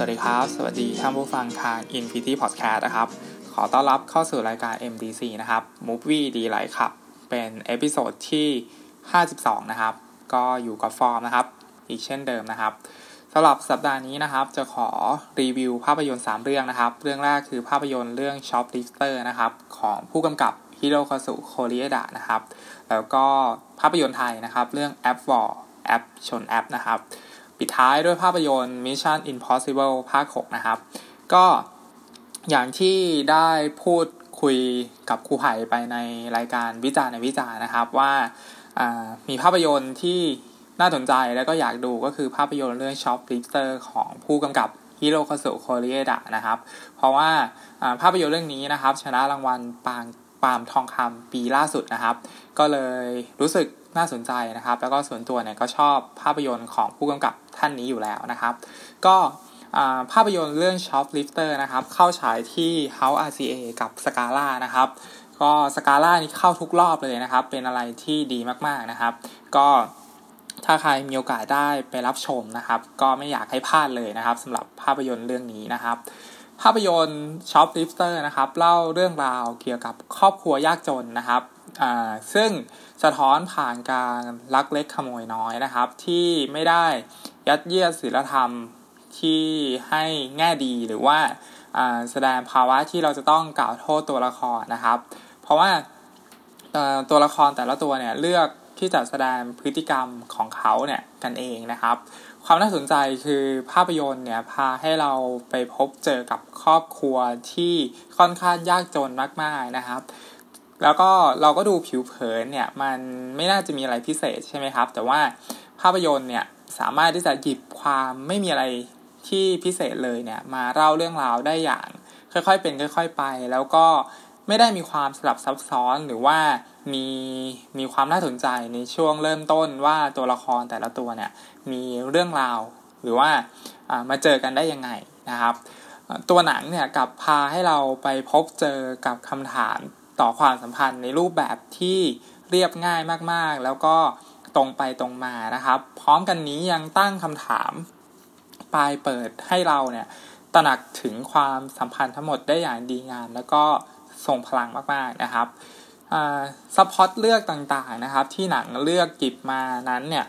สวัสดีครับ สวัสดีท่านผู้ฟังทาง Infinity Podcast นะครับ ขอต้อนรับเข้าสู่รายการ MDC นะครับ Movie Delight ครับ เป็น episode ที่ 52 นะครับ ก็อยู่กับฟอร์มนะครับ อีกเช่นเดิมนะครับสำหรับสัปดาห์นี้นะครับ จะขอรีวิวภาพยนตร์ 3 เรื่องนะครับ เรื่องแรกคือภาพยนตร์เรื่อง Shoplifter นะครับ ของผู้กำกับฮิโรคาสุโคเรเอดะนะครับ แล้วก็ภาพยนตร์ไทยนะครับ เรื่อง App Warแอปชนแอปนะครับ ปิดท้ายด้วยภาพยนตร์ Mission Impossible ภาค 6 นะครับ ก็อย่างที่ได้พูดคุยกับครูไผ่ไปในรายการวิจารณ์ในวิจารณ์นะครับว่ามีภาพยนตร์ที่น่าสนใจแล้วก็อยากดูก็คือภาพยนตร์เรื่อง Shop Lifter ของผู้กำกับฮิโรคาสุโคเรียดะนะครับ เพราะว่าภาพยนตร์เรื่องนี้นะครับ ชนะรางวัลปางปามทองคำปีล่าสุดนะครับ ก็เลยรู้สึก น่าสนใจนะครับ แล้วก็ส่วนตัวเนี่ยก็ชอบภาพยนตร์ของผู้กำกับท่านนี้อยู่แล้วนะครับ ก็ภาพยนตร์เรื่อง Shoplifter นะครับ เข้าฉายที่ House RCA กับ Scala นะครับ ก็สกาล่านี่เข้าทุกรอบเลยนะครับ เป็นอะไรที่ดีมากๆนะครับ ก็ถ้าใครมีโอกาสได้ไปรับชมนะครับ ก็ไม่อยากให้พลาดเลยนะครับสำหรับภาพยนตร์เรื่องนี้นะครับ ภาพยนตร์ Shoplifter นะครับ เล่าเรื่องราวเกี่ยวกับครอบครัวยากจนนะครับซึ่ง สะท้อนผ่านการลักเล็กขโมยน้อยนะครับ ที่ไม่ได้ยัดเยียดศีลธรรมที่ให้แง่ดีหรือว่าแสดงภาวะที่เราจะต้องกล่าวโทษตัวละครนะครับ เพราะว่าตัวละครแต่ละตัวเนี่ยเลือกที่จะแสดงพฤติกรรมของเขาเนี่ยกันเองนะครับ ความน่าสนใจคือภาพยนตร์เนี่ยพาให้เราไปพบเจอกับครอบครัวที่ค่อนข้างยากจนมากๆนะครับ แล้วก็เราก็ดูผิวเผินเนี่ยมันไม่น่าจะมีอะไรพิเศษใช่ไหมครับ แต่ว่าภาพยนตร์เนี่ยสามารถที่จะหยิบความไม่มีอะไรที่พิเศษเลยเนี่ยมาเล่าเรื่องราวได้อย่าง ค่อยๆเป็นค่อย ๆ ไป แล้วก็ไม่ได้มีความสลับซับซ้อนหรือว่ามีมีความน่าสนใจในช่วงเริ่มต้นว่าตัวละครแต่ละตัวเนี่ยมีเรื่องราวหรือว่ามาเจอกันได้ยังไงนะครับ ตัวหนังเนี่ยกลับพาให้เราไปพบเจอกับคำถาม ต่อความสัมพันธ์ในรูปแบบที่เรียบง่ายมากๆ แล้วก็ตรงไปตรงมานะครับ พร้อมกันนี้ยังตั้งคำถามปลายเปิดให้เราเนี่ยตระหนักถึงความสัมพันธ์ทั้งหมดได้อย่างดีงาม แล้วก็ส่งพลังมากๆนะครับ subplot เรื่องต่างๆนะครับ ที่หนังเลือกหยิบมานั้นเนี่ย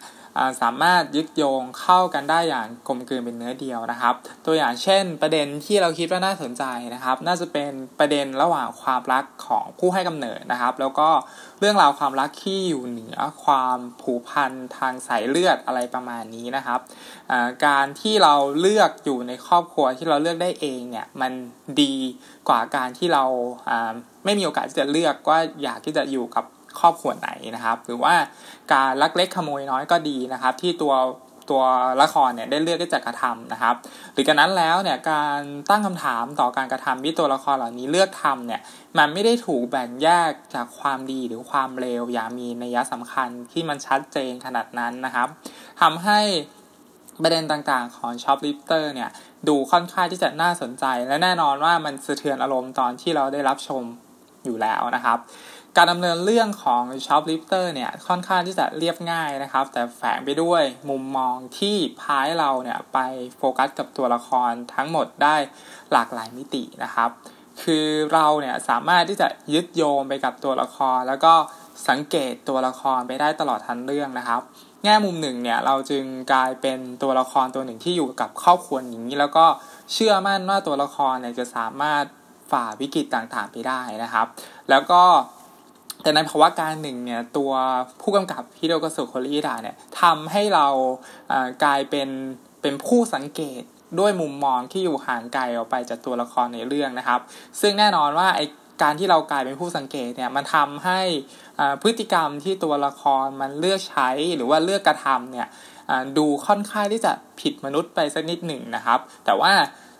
สามารถยึดโยงเข้ากันได้อย่างกลมกลืนเป็นเนื้อเดียวนะครับ ตัวอย่างเช่น ประเด็นที่เราคิดว่าน่าสนใจนะครับ น่าจะเป็นประเด็นระหว่างความรักของผู้ให้กำเนิดนะครับ แล้วก็เรื่องราวความรักที่อยู่เหนือความผูกพันทางสายเลือดอะไรประมาณนี้นะครับการที่เราเลือกอยู่ในครอบครัวที่เราเลือกได้เองเนี่ยมันดีกว่าการที่เราไม่มีโอกาสที่จะเลือกว่าอยากที่จะอยู่กับ ครอบครัวไหนนะครับ หรือว่าการลักเล็กขโมยน้อยก็ดีนะครับ ที่ตัวตัวละครเนี่ยได้เลือกที่จะกระทำนะครับ หรือกระนั้นแล้วเนี่ยการตั้งคำถามต่อการกระทำที่ตัวละครเหล่านี้เลือกทำเนี่ยมันไม่ได้ถูกแบ่งแยกจากความดีหรือความเลวอย่างมีนัยสำคัญที่มันชัดเจนขนาดนั้นนะครับทำให้ประเด็นต่างๆของ Shoplifter เนี่ยดูค่อนข้างที่จะน่าสนใจ และแน่นอนว่ามันสะเทือนอารมณ์ตอนที่เราได้รับชมอยู่แล้วนะครับ การดำเนินเรื่องของ Shoplifter เนี่ยค่อนข้างที่จะเรียบง่ายนะครับ แต่แฝงไปด้วยมุมมองที่พายเราเนี่ยไปโฟกัสกับตัวละครทั้งหมดได้หลากหลายมิตินะครับ คือเราเนี่ยสามารถที่จะยึดโยงไปกับตัวละคร แล้วก็สังเกตตัวละครไปได้ตลอดทั้งเรื่องนะครับ แง่มุมหนึ่งเนี่ยเราจึงกลายเป็นตัวละครตัวหนึ่งที่อยู่กับครอบครัวอย่างนี้ แล้วก็เชื่อมั่นว่าตัวละครเนี่ยจะสามารถฝ่าวิกฤตต่างๆไปได้นะครับ แล้วก็ แต่ในภาวะการหนึ่งเนี่ยตัวผู้กำกับฮิโดกสุโคริดะเนี่ยทำให้เรากลายเป็นเป็นผู้สังเกตด้วยมุมมองที่อยู่ห่างไกลออกไปจากตัวละครในเรื่องนะครับ ซึ่งแน่นอนว่าไอการที่เรากลายเป็นผู้สังเกตเนี่ยมันทำให้พฤติกรรมที่ตัวละครมันเลือกใช้หรือว่าเลือกกระทำเนี่ยดูค่อนข้างที่จะผิดมนุษย์ไปสักนิดหนึ่งนะครับ แต่ว่า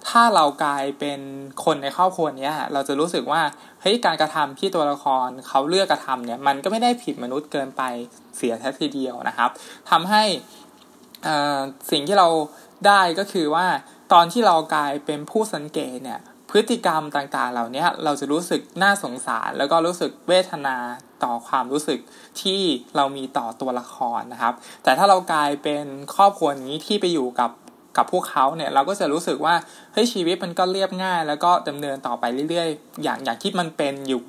ถ้าเรากลายเป็นคนในครอบครัวนี้เราจะรู้สึกว่าเฮ้ยการกระทำที่ตัวละครเขาเลือกกระทำเนี่ยมันก็ไม่ได้ผิดมนุษย์เกินไปเสียแท้ทีเดียวนะครับทำให้สิ่งที่เราได้ก็คือว่าตอนที่เรากลายเป็นผู้สังเกตเนี่ยพฤติกรรมต่างๆ เหล่านี้เราจะรู้สึกน่าสงสาร แล้วก็รู้สึกเวทนาต่อความรู้สึกที่เรามีต่อตัวละครนะครับ แต่ถ้าเรากลายเป็นครอบครัวนี้ที่ไปอยู่กับ กับพวกเขาเนี่ยเราก็จะรู้สึกว่าเฮ้ยชีวิตมันก็เรียบง่าย แล้วก็ดำเนินต่อไปเรื่อยๆ อย่างอย่างที่มันเป็นอยู่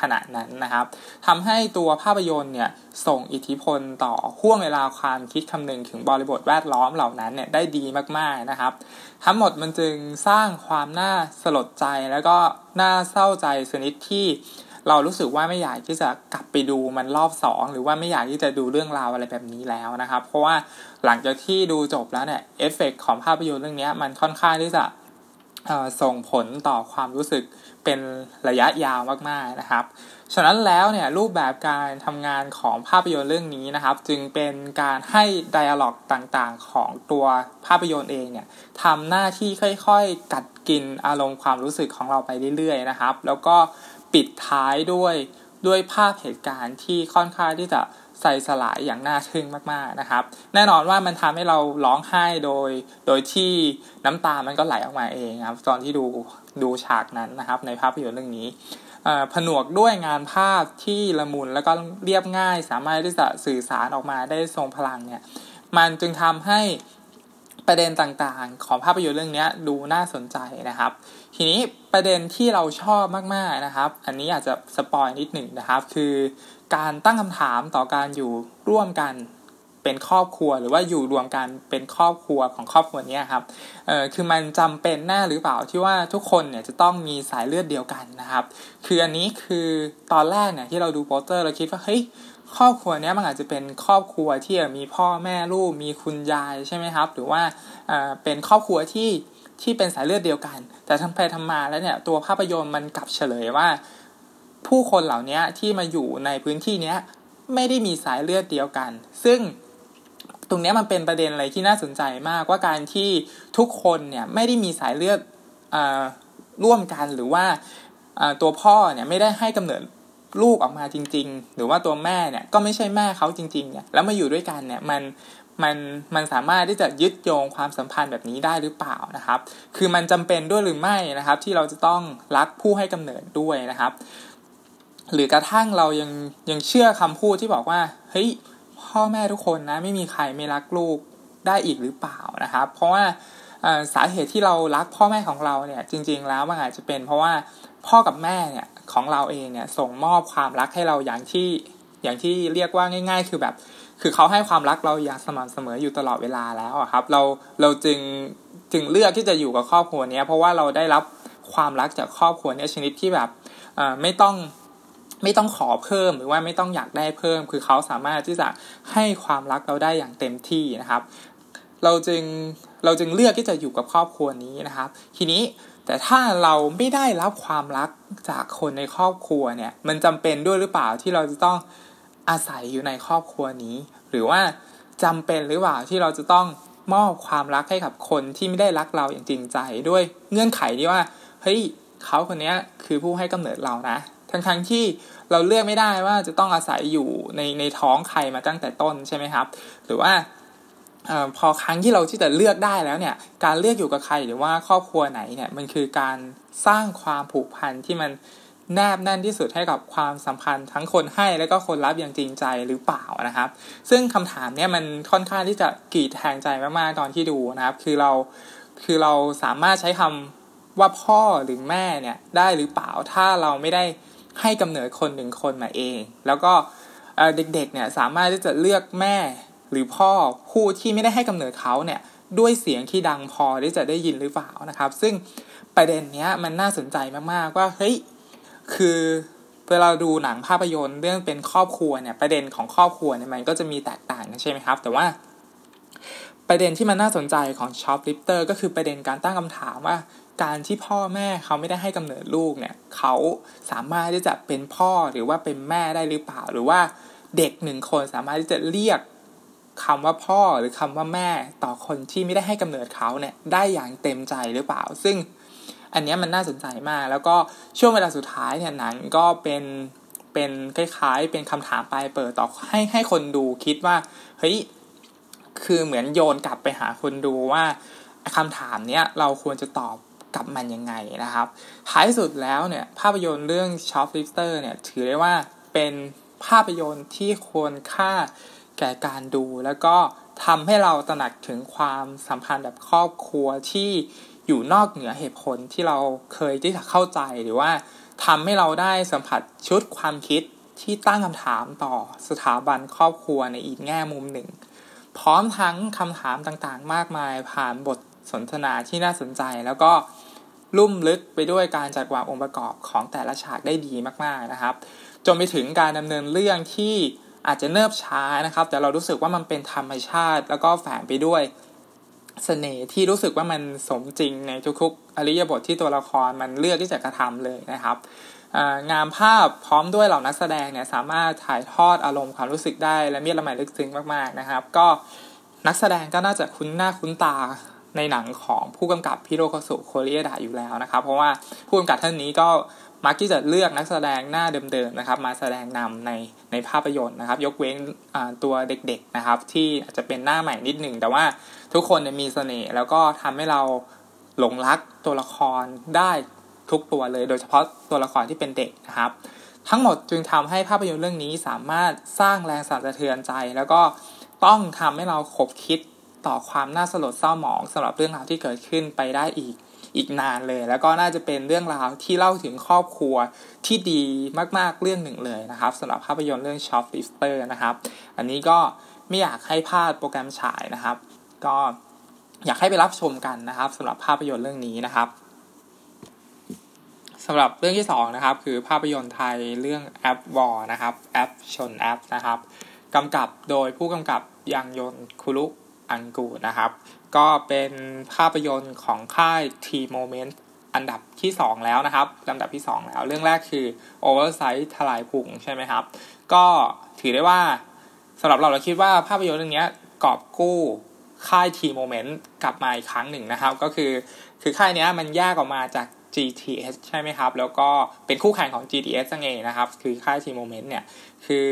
ขณะนั้นนะครับทำให้ตัวภาพยนตร์เนี่ยส่งอิทธิพลต่อห่วงเวลาความคิดคำนึงถึงบริบทแวดล้อมเหล่านั้นเนี่ยได้ดีมากๆนะครับ ทั้งหมดมันจึงสร้างความน่าสลดใจแล้วก็น่าเศร้าใจสนิทที่ เรารู้สึกว่าไม่อยากที่จะกลับไปดูมันรอบสองหรือว่าไม่อยากที่จะดูเรื่องราวอะไรแบบนี้แล้วนะครับ เพราะว่าหลังจากที่ดูจบแล้วเนี่ยเอฟเฟกของภาพยนตร์เรื่องนี้มันค่อนข้างที่จะส่งผลต่อความรู้สึกเป็นระยะยาวมากๆนะครับ ฉะนั้นแล้วเนี่ยรูปแบบการทำงานของภาพยนตร์เรื่องนี้นะครับ จึงเป็นการให้ไดอะล็อกต่างๆ ของตัวภาพยนตร์เองเนี่ยทำหน้าที่ค่อยๆ กัดกินอารมณ์ความรู้สึกของเราไปเรื่อยๆนะครับ แล้วก็ ปิดท้ายด้วยด้วยภาพเหตุการณ์ที่ค่อนข้างที่จะใส่สลายอย่างน่าทึ่งมากๆนะครับ แน่นอนว่ามันทำให้เราร้องไห้โดย โดยที่น้ำตามันก็ไหลออกมาเองครับ ตอนที่ดูดูฉากนั้นนะครับ ในภาพยนตร์เรื่องนี้ผนวกด้วยงานภาพที่ละมุนแล้วก็เรียบง่าย สามารถที่จะสื่อสารออกมาได้ทรงพลังเนี่ยมันจึงทำให้ประเด็นต่างๆ ของภาพยนตร์เรื่องนี้ดูน่าสนใจนะครับ ทีนี้ประเด็นที่เราชอบมากๆนะครับ อันนี้อาจจะ spoil นิดหนึ่งนะครับ คือการตั้งคำถามต่อการอยู่ร่วมกันเป็นครอบครัวหรือว่าอยู่รวมกันเป็นครอบครัวของครอบครัวนี้ครับเออคือมันจำเป็นแน่หรือเปล่าที่ว่าทุกคนเนี่ยจะต้องมีสายเลือดเดียวกันนะครับ คืออันนี้คือตอนแรกเนี่ยที่เราดูโปสเตอร์เราคิดว่าเฮ้ยครอบครัวนี้มันอาจจะเป็นครอบครัวที่มีพ่อแม่ลูกมีคุณยายใช่ไหมครับ หรือว่าเป็นครอบครัวที่ ที่เป็นสายเลือดเดียวกัน แต่ทำไปทำมาแล้วเนี่ยตัวภาพยนตร์มันกลับเฉลยว่า ผู้คนเหล่านี้ที่มาอยู่ในพื้นที่เนี้ยไม่ได้มีสายเลือดเดียวกัน ซึ่งตรงนี้มันเป็นประเด็นอะไรที่น่าสนใจมากว่าการที่ทุกคนเนี่ยไม่ได้มีสายเลือดร่วมกันหรือว่าตัวพ่อเนี่ยไม่ได้ให้กำเนิดลูกออกมาจริง ๆ หรือว่าตัวแม่เนี่ยก็ไม่ใช่แม่เขาจริงๆเนี่ยแล้วมาอยู่ด้วยกันเนี่ยมัน มันมันสามารถที่จะยึดโยงความสัมพันธ์แบบนี้ได้หรือเปล่านะครับ คือมันจำเป็นด้วยหรือไม่นะครับ ที่เราจะต้องรักผู้ให้กำเนิดด้วยนะครับ หรือกระทั่งเรายังยังเชื่อคำพูดที่บอกว่าเฮ้ยพ่อแม่ทุกคนนะไม่มีใครไม่รักลูกได้อีกหรือเปล่านะครับ เพราะว่าสาเหตุที่เรารักพ่อแม่ของเราเนี่ยจริง ๆ แล้วมันอาจจะเป็นเพราะว่าพ่อกับแม่เนี่ยของเราเองเนี่ยส่งมอบความรักให้เราอย่างที่อย่างที่เรียกว่าง่าย ๆ คือแบบ คือเขาให้ความรักเราอย่างสม่ำเสมออยู่ตลอดเวลาแล้วครับ เราเราจึงจึงเลือกที่จะอยู่กับครอบครัวนี้เพราะว่าเราได้รับความรักจากครอบครัวนี้ชนิดที่แบบไม่ต้องไม่ต้องขอเพิ่มหรือว่าไม่ต้องอยากได้เพิ่ม คือเขาสามารถที่จะให้ความรักเราได้อย่างเต็มที่นะครับ เราจึงเราจึงเลือกที่จะอยู่กับครอบครัวนี้นะครับ ทีนี้แต่ถ้าเราไม่ได้รับความรักจากคนในครอบครัวเนี่ย มันจำเป็นด้วยหรือเปล่าที่เราจะต้อง อาศัยอยู่ในครอบครัวนี้ หรือว่าจำเป็นหรือเปล่าที่เราจะต้องมอบความรักให้กับคนที่ไม่ได้รักเราอย่างจริงใจด้วยเงื่อนไขที่ว่าเฮ้ยเขาคนนี้คือผู้ให้กำเนิดเรานะ ทั้งทั้งที่เราเลือกไม่ได้ว่าจะต้องอาศัยอยู่ในในท้องใครมาตั้งแต่ต้นใช่ไหมครับ หรือว่าอพอครั้งที่เราที่จะเลือกได้แล้วเนี่ย การเลือกอยู่กับใครหรือว่าครอบครัวไหนเนี่ยมันคือการสร้างความผูกพันที่มัน แนบแน่นที่สุดให้กับความสัมพันธ์ทั้งคนให้และก็คนรับอย่างจริงใจหรือเปล่านะครับ ซึ่งคำถามเนี่ยมันค่อนข้างที่จะกีดแทงใจมากๆตอนที่ดูนะครับ คือเราคือเราสามารถใช้คำว่าพ่อหรือแม่เนี่ยได้หรือเปล่าถ้าเราไม่ได้ให้กำเนิดคนหนึ่งคนมาเอง แล้วก็เด็กๆเนี่ยสามารถที่จะเลือกแม่หรือพ่อผู้ที่ไม่ได้ให้กำเนิดเขาเนี่ยด้วยเสียงที่ดังพอที่จะได้ยินหรือเปล่านะครับ ซึ่งประเด็นเนี้ยมันน่าสนใจมากๆว่าเฮ้ย คือเวลาดูหนังภาพยนตร์เรื่องเป็นครอบครัวเนี่ยประเด็นของครอบครัวเนี่ยมันก็จะมีแตกต่างใช่ไหมครับ แต่ว่าประเด็นที่มันน่าสนใจของ Shoplifter ก็คือประเด็นการตั้งคำถามว่า การที่พ่อแม่เขาไม่ได้ให้กำเนิดลูกเนี่ยเขาสามารถที่จะเป็นพ่อหรือว่าเป็นแม่ได้หรือเปล่า หรือว่าเด็กหนึ่งคนสามารถที่จะเรียกคำว่าพ่อหรือคำว่าแม่ต่อคนที่ไม่ได้ให้กำเนิดเขาเนี่ยได้อย่างเต็มใจหรือเปล่า ซึ่ง อันนี้มันน่าสนใจมาก แล้วก็ช่วงเวลาสุดท้ายเนี่ยหนังก็เป็นเป็นคล้ายๆ เป็นคำถามปลายเปิดต่อให้ให้คนดูคิดว่าเฮ้ยคือเหมือนโยนกลับไปหาคนดูว่าคำถามเนี้ยเราควรจะตอบกับมันยังไงนะครับ ท้ายสุดแล้วเนี่ยภาพยนตร์เรื่อง Shoplifter เนี่ยถือได้ว่าเป็นภาพยนตร์ที่ควรค่าแก่การดู แล้วก็ทำให้เราตระหนักถึงความสัมพันธ์แบบครอบครัวที่ อยู่นอกเหนือเหตุผลที่เราเคยที่จะเข้าใจหรือว่าทำให้เราได้สัมผัสชุดความคิดที่ตั้งคำถามต่อสถาบันครอบครัวในอีกแง่มุมหนึ่ง พร้อมทั้งคำถามต่างๆ มากมายผ่านบทสนทนาที่น่าสนใจ แล้วก็ลุ่มลึกไปด้วยการจัดวางองค์ประกอบของแต่ละฉากได้ดีมากๆนะครับ จนไปถึงการดำเนินเรื่องที่อาจจะเนิบช้านะครับ แต่เรารู้สึกว่ามันเป็นธรรมชาติ แล้วก็แฝงไปด้วย เสน่ห์ที่รู้สึกว่ามันสมจริงในทุกๆอริยบทที่ตัวละครมันเลือกที่จะกระทำเลยนะครับงามภาพพร้อมด้วยเหล่านักแสดงเนี่ยสามารถถ่ายทอดอารมณ์ความรู้สึกได้และมีละไมลึกซึ้งมากๆนะครับ ก็นักแสดงก็น่าจะคุ้นหน้าคุ้นตาในหนังของผู้กำกับพิโรโคสุโคเรียดาอยู่แล้วนะครับ เพราะว่าผู้กำกับท่านนี้ก็มักที่จะเลือกนักแสดงหน้าเดิมๆนะครับ มาแสดงนำในในภาพยนตร์นะครับ ยกเว้นตัวเด็กๆนะครับ ที่อาจจะเป็นหน้าใหม่นิดหนึ่งแต่ว่า ทุกคนมีเสน่ห์แล้วก็ทำให้เราหลงรักตัวละครได้ทุกตัวเลย โดยเฉพาะตัวละครที่เป็นเด็กนะครับ ทั้งหมดจึงทำให้ภาพยนตร์เรื่องนี้สามารถสร้างแรงสั่นสะเทือนใจ แล้วก็ต้องทำให้เราขบคิดต่อความน่าสลดเศร้าหมองสำหรับเรื่องราวที่เกิดขึ้นไปได้อีกอีกนานเลย แล้วก็น่าจะเป็นเรื่องราวที่เล่าถึงครอบครัวที่ดีมากๆเรื่องหนึ่งเลยนะครับสำหรับภาพยนตร์เรื่อง Shop Lifter นะครับ อันนี้ก็ไม่อยากให้พลาดโปรแกรมฉายนะครับ ก็อยากให้ไปรับชมกันนะครับสำหรับภาพยนตร์เรื่องนี้นะครับสำหรับเรื่องที่2นะครับคือภาพยนตร์ไทยเรื่องแอปวอลนะครับแอปชนแอปนะครับกำกับโดยผู้กำกับยังยนคุรุอังกูนะครับ ก็เป็นภาพยนตร์ของค่าย T Moment อันดับที่ 2 แล้วนะครับลำดับที่ 2 แล้ว เรื่องแรกคือ Oversight ทลายพุงใช่ไหมครับ ก็ถือได้ว่าสำหรับเราเราคิดว่าภาพยนตร์เรื่องนี้กอบกู้ ค่าย T Moment กลับมาอีกครั้งหนึ่งนะครับ ก็คือคือค่ายนี้มันแยกออกมาจาก GTS ใช่ไหมครับ แล้วก็เป็นคู่แข่งของ GTS เองนะครับ คือค่าย T Moment เนี่ย คือ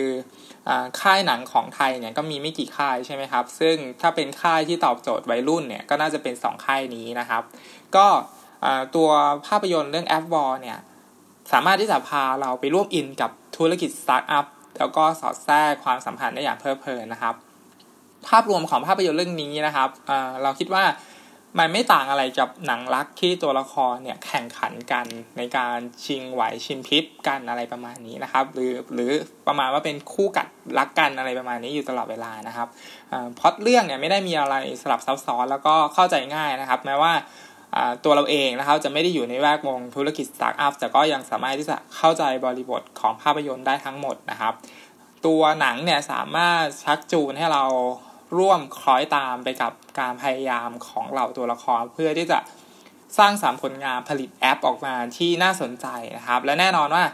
ค่ายหนังของไทยเนี่ยก็มีไม่กี่ค่ายใช่ไหมครับ ซึ่งถ้าเป็นค่ายที่ตอบโจทย์วัยรุ่นเนี่ย ก็น่าจะเป็น 2 ค่ายนี้นะครับ ก็ตัวภาพยนตร์เรื่องแอปวอลเนี่ย สามารถที่จะพาเราไปร่วมอินกับธุรกิจสตาร์ทอัพแล้วก็สอดแทรกความสัมพันธ์ได้อย่างเพลิดเพลินนะครับ ภาพรวมของภาพยนตร์เรื่องนี้นะครับเราคิดว่ามันไม่ต่างอะไรกับหนังรักที่ตัวละครเนี่ยแข่งขันกันในการชิงไหวชิงพริบกันอะไรประมาณนี้นะครับ หรือหรือประมาณว่าเป็นคู่กัดรักกันอะไรประมาณนี้อยู่ตลอดเวลานะครับพอดเรื่องเนี่ยไม่ได้มีอะไรสลับซับซ้อนแล้วก็เข้าใจง่ายนะครับ แม้ว่าตัวเราเองนะครับจะไม่ได้อยู่ในแวดวงธุรกิจสตาร์ทอัพแต่ก็ยังสามารถที่จะเข้าใจบริบทของภาพยนตร์ได้ทั้งหมดนะครับ ตัวหนังเนี่ยสามารถชักจูงให้เรา ร่วมคล้อยตามไปกับการพยายามของเหล่าตัวละคร เพื่อที่จะสร้างสรรค์ผลงานผลิตแอปออกมาที่น่าสนใจนะครับ และแน่นอนว่า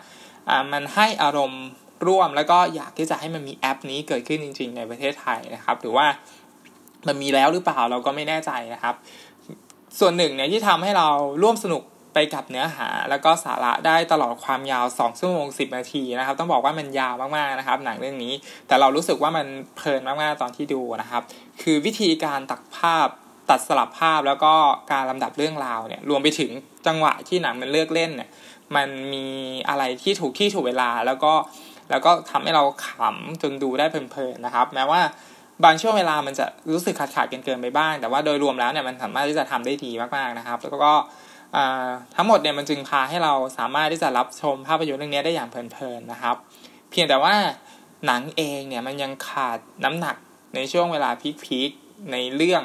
มันให้อารมณ์ร่วมแล้วก็อยากที่จะให้มันมีแอปนี้เกิดขึ้นจริง ๆ ในประเทศไทยนะครับหรือว่ามันมีแล้วหรือเปล่าเราก็ไม่แน่ใจนะครับ ส่วนหนึ่งเนี่ยที่ทำให้เราร่วมสนุก ไปกับเนื้อหาแล้วก็สาระได้ตลอดความยาว2ชั่วโมง10 นาทีนะครับ ต้องบอกว่ามันยาวมากๆนะครับ หนังเรื่องนี้ แต่เรารู้สึกว่ามันเพลินมากๆตอนที่ดูนะครับ คือวิธีการตัดภาพตัดสลับภาพแล้วก็การลำดับเรื่องราวเนี่ยรวมไปถึงจังหวะที่หนังมันเลือกเล่นเนี่ยมันมีอะไรที่ถูกที่ถูกเวลาแล้วก็แล้วก็ทำให้เราขำจนดูได้เพลินๆนะครับ แม้ว่าบางช่วงเวลามันจะรู้สึกขาดขาดเกินไปบ้าง แต่ว่าโดยรวมแล้วเนี่ยมันสามารถที่จะทำได้ดีมากๆนะครับ แล้วก็ ทั้งหมดเนี่ยมันจึงพาให้เราสามารถที่จะรับชมภาพยนตร์เรื่องนี้ได้อย่างเพลินๆนะครับ เพียงแต่ว่าหนังเองเนี่ยมันยังขาดน้ำหนักในช่วงเวลาพีคๆในเรื่อง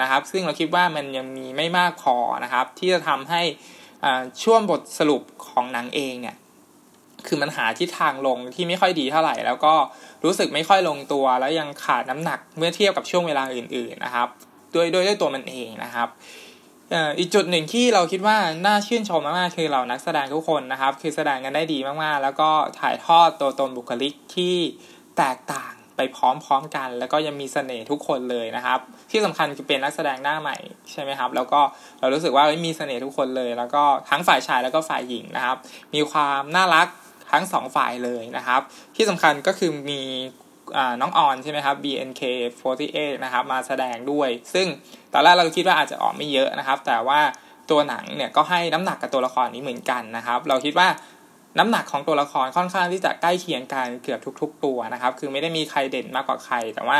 นะครับ ซึ่งเราคิดว่ามันยังมีไม่มากพอนะครับ ที่จะทำให้ช่วงบทสรุปของหนังเองเนี่ยคือมันหาทิศทางลงที่ไม่ค่อยดีเท่าไหร่ แล้วก็รู้สึกไม่ค่อยลงตัวแล้วยังขาดน้ำหนักเมื่อเทียบกับช่วงเวลาอื่น ๆนะครับด้วยด้วยด้วยตัวมันเองนะครับ อีกจุดหนึ่งที่เราคิดว่าน่าชื่นชมมากๆคือเรานักแสดงทุกคนนะครับ คือแสดงกันได้ดีมากๆ แล้วก็ถ่ายทอดตัวตนบุคลิกที่แตกต่างไปพร้อมๆกัน แล้วก็ยังมีเสน่ห์ทุกคนเลยนะครับ ที่สำคัญคือเป็นนักแสดงหน้าใหม่ใช่ไหมครับ แล้วก็เรารู้สึกว่ามีเสน่ห์ทุกคนเลย แล้วก็ทั้งฝ่ายชายแล้วก็ฝ่ายหญิงนะครับ มีความน่ารักทั้งสองฝ่ายเลยนะครับ ที่สำคัญก็คือมี น้องออนใช่ไหมครับ BNK48 นะครับมาแสดงด้วย ซึ่งตอนแรกเราคิดว่าอาจจะออกไม่เยอะนะครับ แต่ว่าตัวหนังเนี่ยก็ให้น้ำหนักกับตัวละครนี้เหมือนกันนะครับ เราคิดว่าน้ำหนักของตัวละครค่อนข้างที่จะใกล้เคียงกันเกือบทุก ๆ ตัวนะครับ คือไม่ได้มีใครเด่นมากกว่าใคร แต่ว่า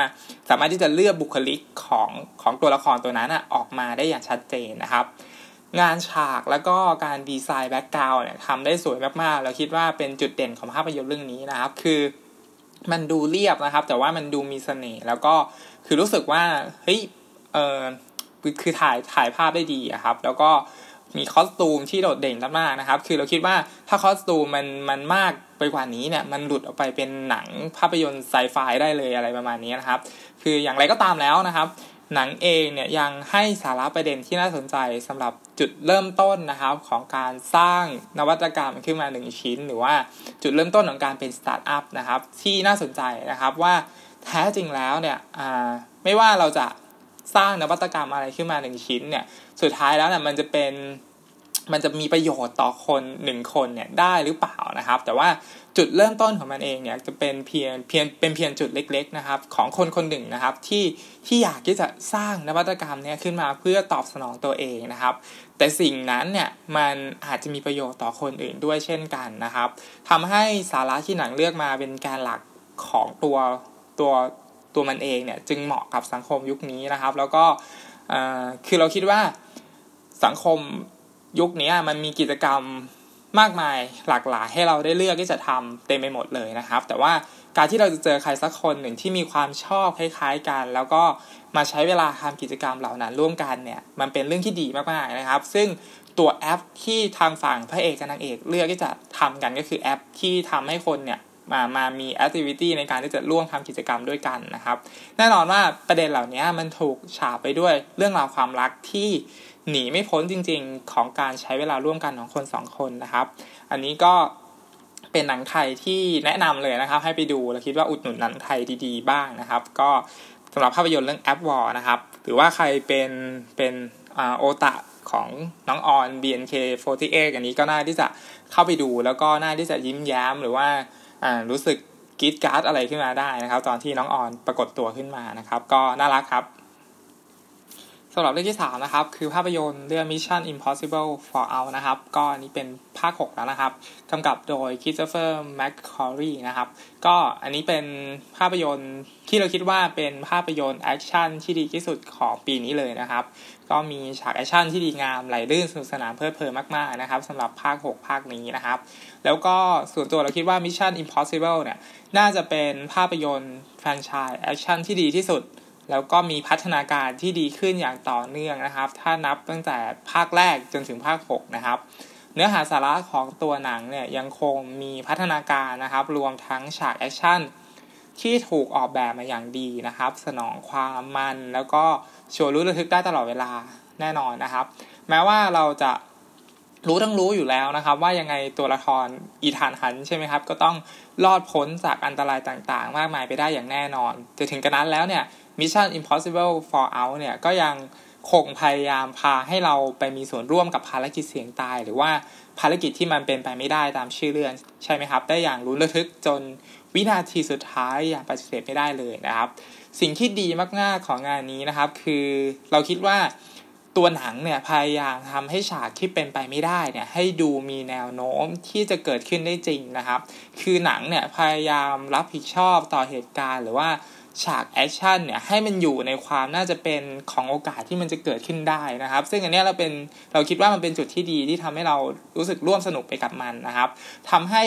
สามารถที่จะเลือกบุคลิกของของตัวละครตัวนั้นออกมาได้อย่างชัดเจนนะครับ งานฉากแล้วก็การดีไซน์ background เนี่ยทำได้สวยมากๆแล้วคิดว่าเป็นจุดเด่นของภาพยนตร์เรื่องนี้นะครับ คือ มันดูเรียบนะครับ แต่ว่ามันดูมีเสน่ห์แล้วก็คือรู้สึกว่าเฮ้ยเออคือถ่ายถ่ายภาพได้ดีอะครับ แล้วก็มี costume ที่โดดเด่นมากนะครับ คือเราคิดว่าถ้า costume มันมันมากไปกว่านี้เนี่ย มันหลุดออกไปเป็นหนังภาพยนตร์ไซไฟได้เลยอะไรประมาณนี้นะครับ คืออย่างไรก็ตามแล้วนะครับ หนังเองเนี่ยยังให้สาระประเด็นที่น่าสนใจสำหรับจุดเริ่มต้นนะครับของการสร้างนวัตกรรมขึ้นมาหนึ่งชิ้น หรือว่าจุดเริ่มต้นของการเป็นสตาร์ทอัพนะครับที่น่าสนใจนะครับว่าแท้จริงแล้วเนี่ยไม่ว่าเราจะสร้างนวัตกรรมอะไรขึ้นมาหนึ่งชิ้นเนี่ยสุดท้ายแล้วเนี่ยมันจะเป็น มันจะมีประโยชน์ต่อคนหนึ่งคนเนี่ยได้หรือเปล่านะครับ แต่ว่าจุดเริ่มต้นของมันเองเนี่ยจะเป็นเพียงเพียงเป็นเพียงจุดเล็ก ๆนะครับ ของคนคนหนึ่งนะครับที่ที่อยากที่จะสร้างนวัตกรรมเนี่ยขึ้นมาเพื่อตอบสนองตัวเองนะครับ แต่สิ่งนั้นเนี่ยมันอาจจะมีประโยชน์ต่อคนอื่นด้วยเช่นกันนะครับทำให้สาระที่หนังเลือกมาเป็นการหลักของตัวตัวตัวมันเองเนี่ยจึงเหมาะกับสังคมยุคนี้นะครับ แล้วก็คือเราคิดว่าสังคม ยุคนี้มันมีกิจกรรมมากมายหลากหลายให้เราได้เลือกที่จะทำเต็มไปหมดเลยนะครับ แต่ว่าการที่เราจะเจอใครสักคนหนึ่งที่มีความชอบคล้ายๆกัน แล้วก็มาใช้เวลาทำกิจกรรมเหล่านั้นร่วมกันเนี่ยมันเป็นเรื่องที่ดีมากๆนะครับ ซึ่งตัวแอปที่ทางฝั่งพระเอกกับนางเอกเลือกที่จะทำกันก็คือแอปที่ทำให้คนเนี่ยมามามีแอคทิวิตี้ในการที่จะร่วมทำกิจกรรมด้วยกันนะครับ แน่นอนว่าประเด็นเหล่านี้มันถูกฉาบไปด้วยเรื่องราวความรักที่ หนีไม่พ้นจริงๆของการใช้เวลาร่วมกันของคนสองคนนะครับ อันนี้ก็เป็นหนังไทยที่แนะนำเลยนะครับ ให้ไปดูแล้วคิดว่าอุดหนุนหนังไทยดีๆบ้างนะครับ ก็สำหรับภาพยนตร์เรื่องแอปวอร์นะครับ หรือว่าใครเป็นเป็นโอตะของน้องออน BNK48 อันนี้ก็น่าที่จะเข้าไปดู แล้วก็น่าที่จะยิ้มแย้มหรือว่ารู้สึกกรี๊ดกร๊าดอะไรขึ้นมาได้นะครับ ตอนที่น้องออนปรากฏตัวขึ้นมานะครับ ก็น่ารักครับ สำหรับเรื่องที่ 3 นะครับ คือภาพยนตร์เรื่อง Mission Impossible Fallout นะครับ ก็อันนี้เป็นภาค 6 แล้วนะครับกำกับโดย Christopher McQuarrie นะครับ ก็อันนี้เป็นภาพยนตร์ที่เราคิดว่าเป็นภาพยนตร์แอคชั่นที่ดีที่สุดของปีนี้เลยนะครับ ก็มีฉากแอคชั่นที่ดีงามไหลลื่นสนุกสนานเพลิดเพลินมากๆนะครับสำหรับภาค 6 ภาคนี้นะครับ แล้วก็ส่วนตัวเราคิดว่า Mission Impossible เนี่ยน่าจะเป็นภาพยนตร์แฟรนไชส์แอคชั่นที่ดีที่สุด แล้วก็มีพัฒนาการที่ดีขึ้นอย่างต่อเนื่องนะครับ ถ้านับตั้งแต่ภาคแรกจนถึงภาค 6 นะครับ เนื้อหาสาระของตัวหนังเนี่ยยังคงมีพัฒนาการนะครับ รวมทั้งฉากแอคชั่นที่ถูกออกแบบมาอย่างดีนะครับ สนองความมัน แล้วก็ชวนลุ้นระทึกได้ตลอดเวลาแน่นอนนะครับ แม้ว่าเราจะรู้ทั้งรู้อยู่แล้วนะครับ ว่ายังไงตัวละครอีธานฮันใช่ไหมครับ ก็ต้องรอดพ้นจากอันตรายต่างๆ มากมายไปได้อย่างแน่นอนจะถึงกระนั้นแล้วเนี่ย Mission Impossible Fallout เนี่ยก็ยังคงพยายามพาให้เราไปมีส่วนร่วมกับภารกิจเสี่ยงตาย หรือว่าภารกิจที่มันเป็นไปไม่ได้ตามชื่อเรื่อง ใช่ไหมครับ ได้อย่างรุนระทึกจนวินาทีสุดท้ายอย่างปฏิเสธไม่ได้เลยนะครับ สิ่งที่ดีมากๆของงานนี้นะครับ คือเราคิดว่าตัวหนังเนี่ยพยายามทำให้ฉากที่เป็นไปไม่ได้เนี่ยให้ดูมีแนวโน้มที่จะเกิดขึ้นได้จริงนะครับ คือหนังเนี่ยพยายามรับผิดชอบต่อเหตุการณ์หรือว่า ฉากแอคชั่นเนี่ยให้มันอยู่ในความน่าจะเป็นของโอกาสที่มันจะเกิดขึ้นได้นะครับ ซึ่งอันนี้เราเป็นเราคิดว่ามันเป็นจุดที่ดีที่ทำให้เรารู้สึกร่วมสนุกไปกับมันนะครับทำให้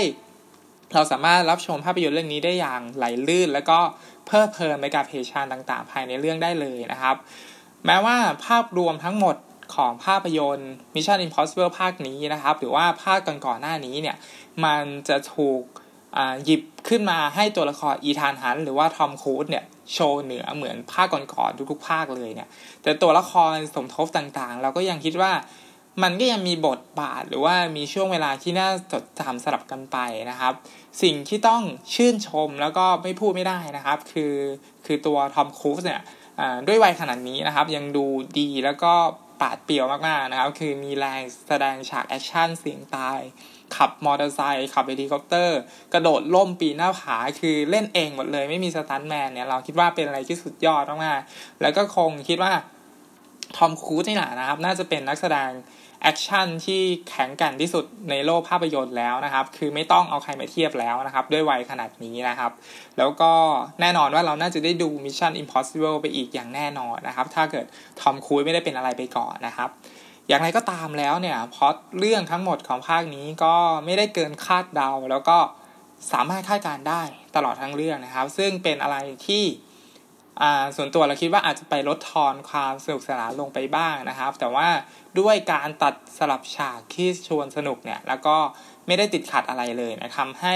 เราสามารถรับชมภาพยนตร์เรื่องนี้ได้อย่างไหลลื่น แล้วก็เพลิดเพลินไปกับเหตุการณ์ต่างๆ ภายในเรื่องได้เลยนะครับ แม้ว่าภาพรวมทั้งหมดของภาพยนตร์ Mission Impossible ภาคนี้นะครับ หรือว่าภาคก่อนๆหน้านี้เนี่ย มันจะถูก หยิบขึ้นมาให้ตัวละครอีธานฮันหรือว่าทอมครูซเนี่ยโชว์เหนือเหมือนภาคก่อนๆทุกๆ ภาคเลยเนี่ย แต่ตัวละครสมทบต่างๆ เราก็ยังคิดว่ามันก็ยังมีบทบาทหรือว่ามีช่วงเวลาที่น่าจดจำสลับกันไปนะครับ สิ่งที่ต้องชื่นชมแล้วก็ไม่พูดไม่ได้นะครับ คือคือตัวทอมครูซเนี่ยด้วยวัยขนาดนี้นะครับ ยังดูดีแล้วก็ปราดเปรียวมากๆนะครับ คือมีแรงแสดงฉากแอคชั่นเสี่ยงตาย ขับมอเตอร์ไซค์ขับเฮลิคอปเตอร์ กระโดดร่มปีนหน้าผาคือเล่นเองหมดเลยไม่มีสตันแมนเนี่ยเราคิดว่าเป็นอะไรที่สุดยอดมากๆแล้วก็คงคิดว่าทอมครูซนี่แหละนะครับ น่าจะเป็นนักแสดงแอคชั่นที่แข็งแกร่งที่สุดในโลกภาพยนตร์แล้วนะครับ คือไม่ต้องเอาใครมาเทียบแล้วนะครับ ด้วยวัยขนาดนี้นะครับ แล้วก็แน่นอนว่าเราน่าจะได้ดู Mission Impossible ไปอีกอย่างแน่นอนนะครับ ถ้าเกิดทอมครูซไม่ได้เป็นอะไรไปก่อนนะครับ อย่างไรก็ตามแล้วเนี่ยพล็อตเรื่องทั้งหมดของภาคนี้ก็ไม่ได้เกินคาดเดา แล้วก็สามารถคาดการณ์ได้ตลอดทั้งเรื่องนะครับ ซึ่งเป็นอะไรที่ส่วนตัวเราคิดว่าอาจจะไปลดทอนความสนุกสนานลงไปบ้างนะครับ แต่ว่าด้วยการตัดสลับฉากที่ชวนสนุกเนี่ยแล้วก็ไม่ได้ติดขัดอะไรเลยนะทำให้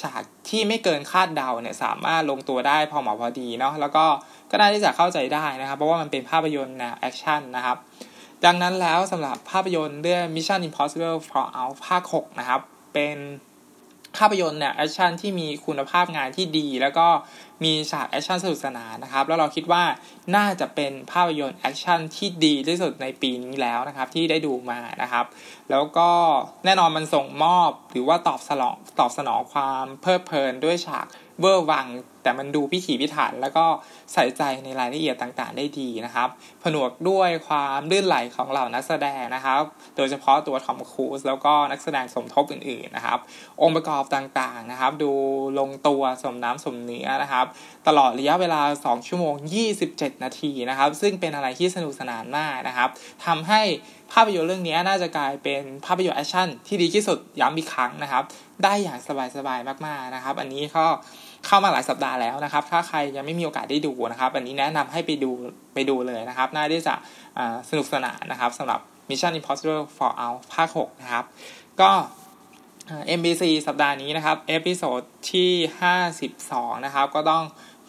ฉากที่ไม่เกินคาดเดาเนี่ยสามารถลงตัวได้พอเหมาะพอดีเนาะแล้วก็ก็ได้ที่จะเข้าใจได้นะครับ เพราะว่ามันเป็นภาพยนตร์แนวแอคชั่นนะครับ ดังนั้นแล้วสำหรับภาพยนตร์เรื่อง Mission Impossible Fallout ภาค 6 นะครับ เป็นภาพยนตร์เนี่ยแอคชั่นที่มีคุณภาพงานที่ดี แล้วก็มีฉากแอคชั่นสนุกสนานนะครับ แล้วเราคิดว่าน่าจะเป็นภาพยนตร์แอคชั่นที่ดีที่สุดในปีนี้แล้วนะครับ ที่ได้ดูมานะครับ แล้วก็แน่นอนมันส่งมอบหรือว่าตอบสนองตอบสนองความเพลิดเพลินด้วยฉากเวอร์วัง แต่มันดูพิถีพิถันแล้วก็ใส่ใจในรายละเอียดต่างๆ ได้ดีนะครับ ผนวกด้วยความลื่นไหลของเหล่านักแสดงนะครับ โดยเฉพาะตัวทอมครูซแล้วก็นักแสดงสมทบอื่นๆนะครับ องค์ประกอบต่างๆนะครับ ดูลงตัวสมน้ำสมเนื้อนะครับ ตลอดระยะเวลา 2 ชั่วโมง 27 นาทีนะครับ ซึ่งเป็นอะไรที่สนุกสนานมากนะครับทำให้ภาพยนตร์เรื่องนี้น่าจะกลายเป็นภาพยนตร์แอคชั่นที่ดีที่สุดย้ำอีกครั้งนะครับ ได้อย่างสบายๆมากๆนะครับ อันนี้ก็ เข้ามาหลายสัปดาห์แล้วนะครับ ถ้าใครยังไม่มีโอกาสได้ดูนะครับ อันนี้แนะนำให้ไปดูไปดูเลยนะครับ น่าที่จะสนุกสนานนะครับสำหรับ Mission Impossible Fallout ภาค 6 นะครับ ก็ MDC สัปดาห์นี้นะครับ episode ที่ 52 นะครับ ก็ต้อง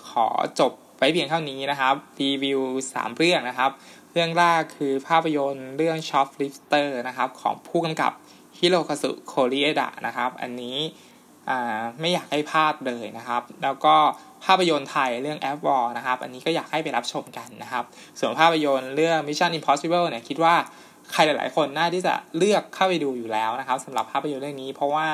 ขอจบไว้เพียงเท่านี้นะครับ รีวิว 3 เรื่องนะครับ เรื่องแรกคือภาพยนตร์เรื่อง Shoplifters นะครับ ของผู้กำกับฮิโรคาสุโคเรเอดะนะครับ อันนี้ ไม่อยากให้พลาดเลยนะครับ แล้วก็ภาพยนตร์ไทยเรื่อง App War นะครับ อันนี้ก็อยากให้ไปรับชมกันนะครับ ส่วนภาพยนตร์เรื่อง Mission Impossible เนี่ยคิดว่าใครหลาย ๆ คนน่าที่จะเลือกเข้าไปดูอยู่แล้วนะครับสำหรับภาพยนตร์เรื่องนี้ เพราะว่า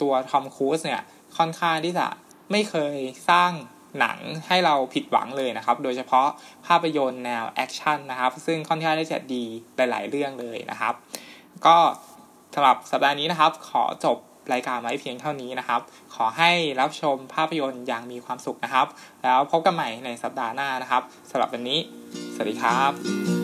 ตัวทอมครูซเนี่ยค่อนข้างที่จะไม่เคยสร้างหนังให้เราผิดหวังเลยนะครับ โดยเฉพาะภาพยนตร์แนวแอคชั่นนะครับ ซึ่งค่อนข้างที่จะดีหลาย ๆ เรื่องเลยนะครับ ก็สำหรับสัปดาห์นี้นะครับ ขอจบ รายการไว้เพียงเท่านี้นะครับ ขอให้รับชมภาพยนตร์อย่างมีความสุขนะครับ แล้วพบกันใหม่ในสัปดาห์หน้านะครับสำหรับวันนี้ สวัสดีครับ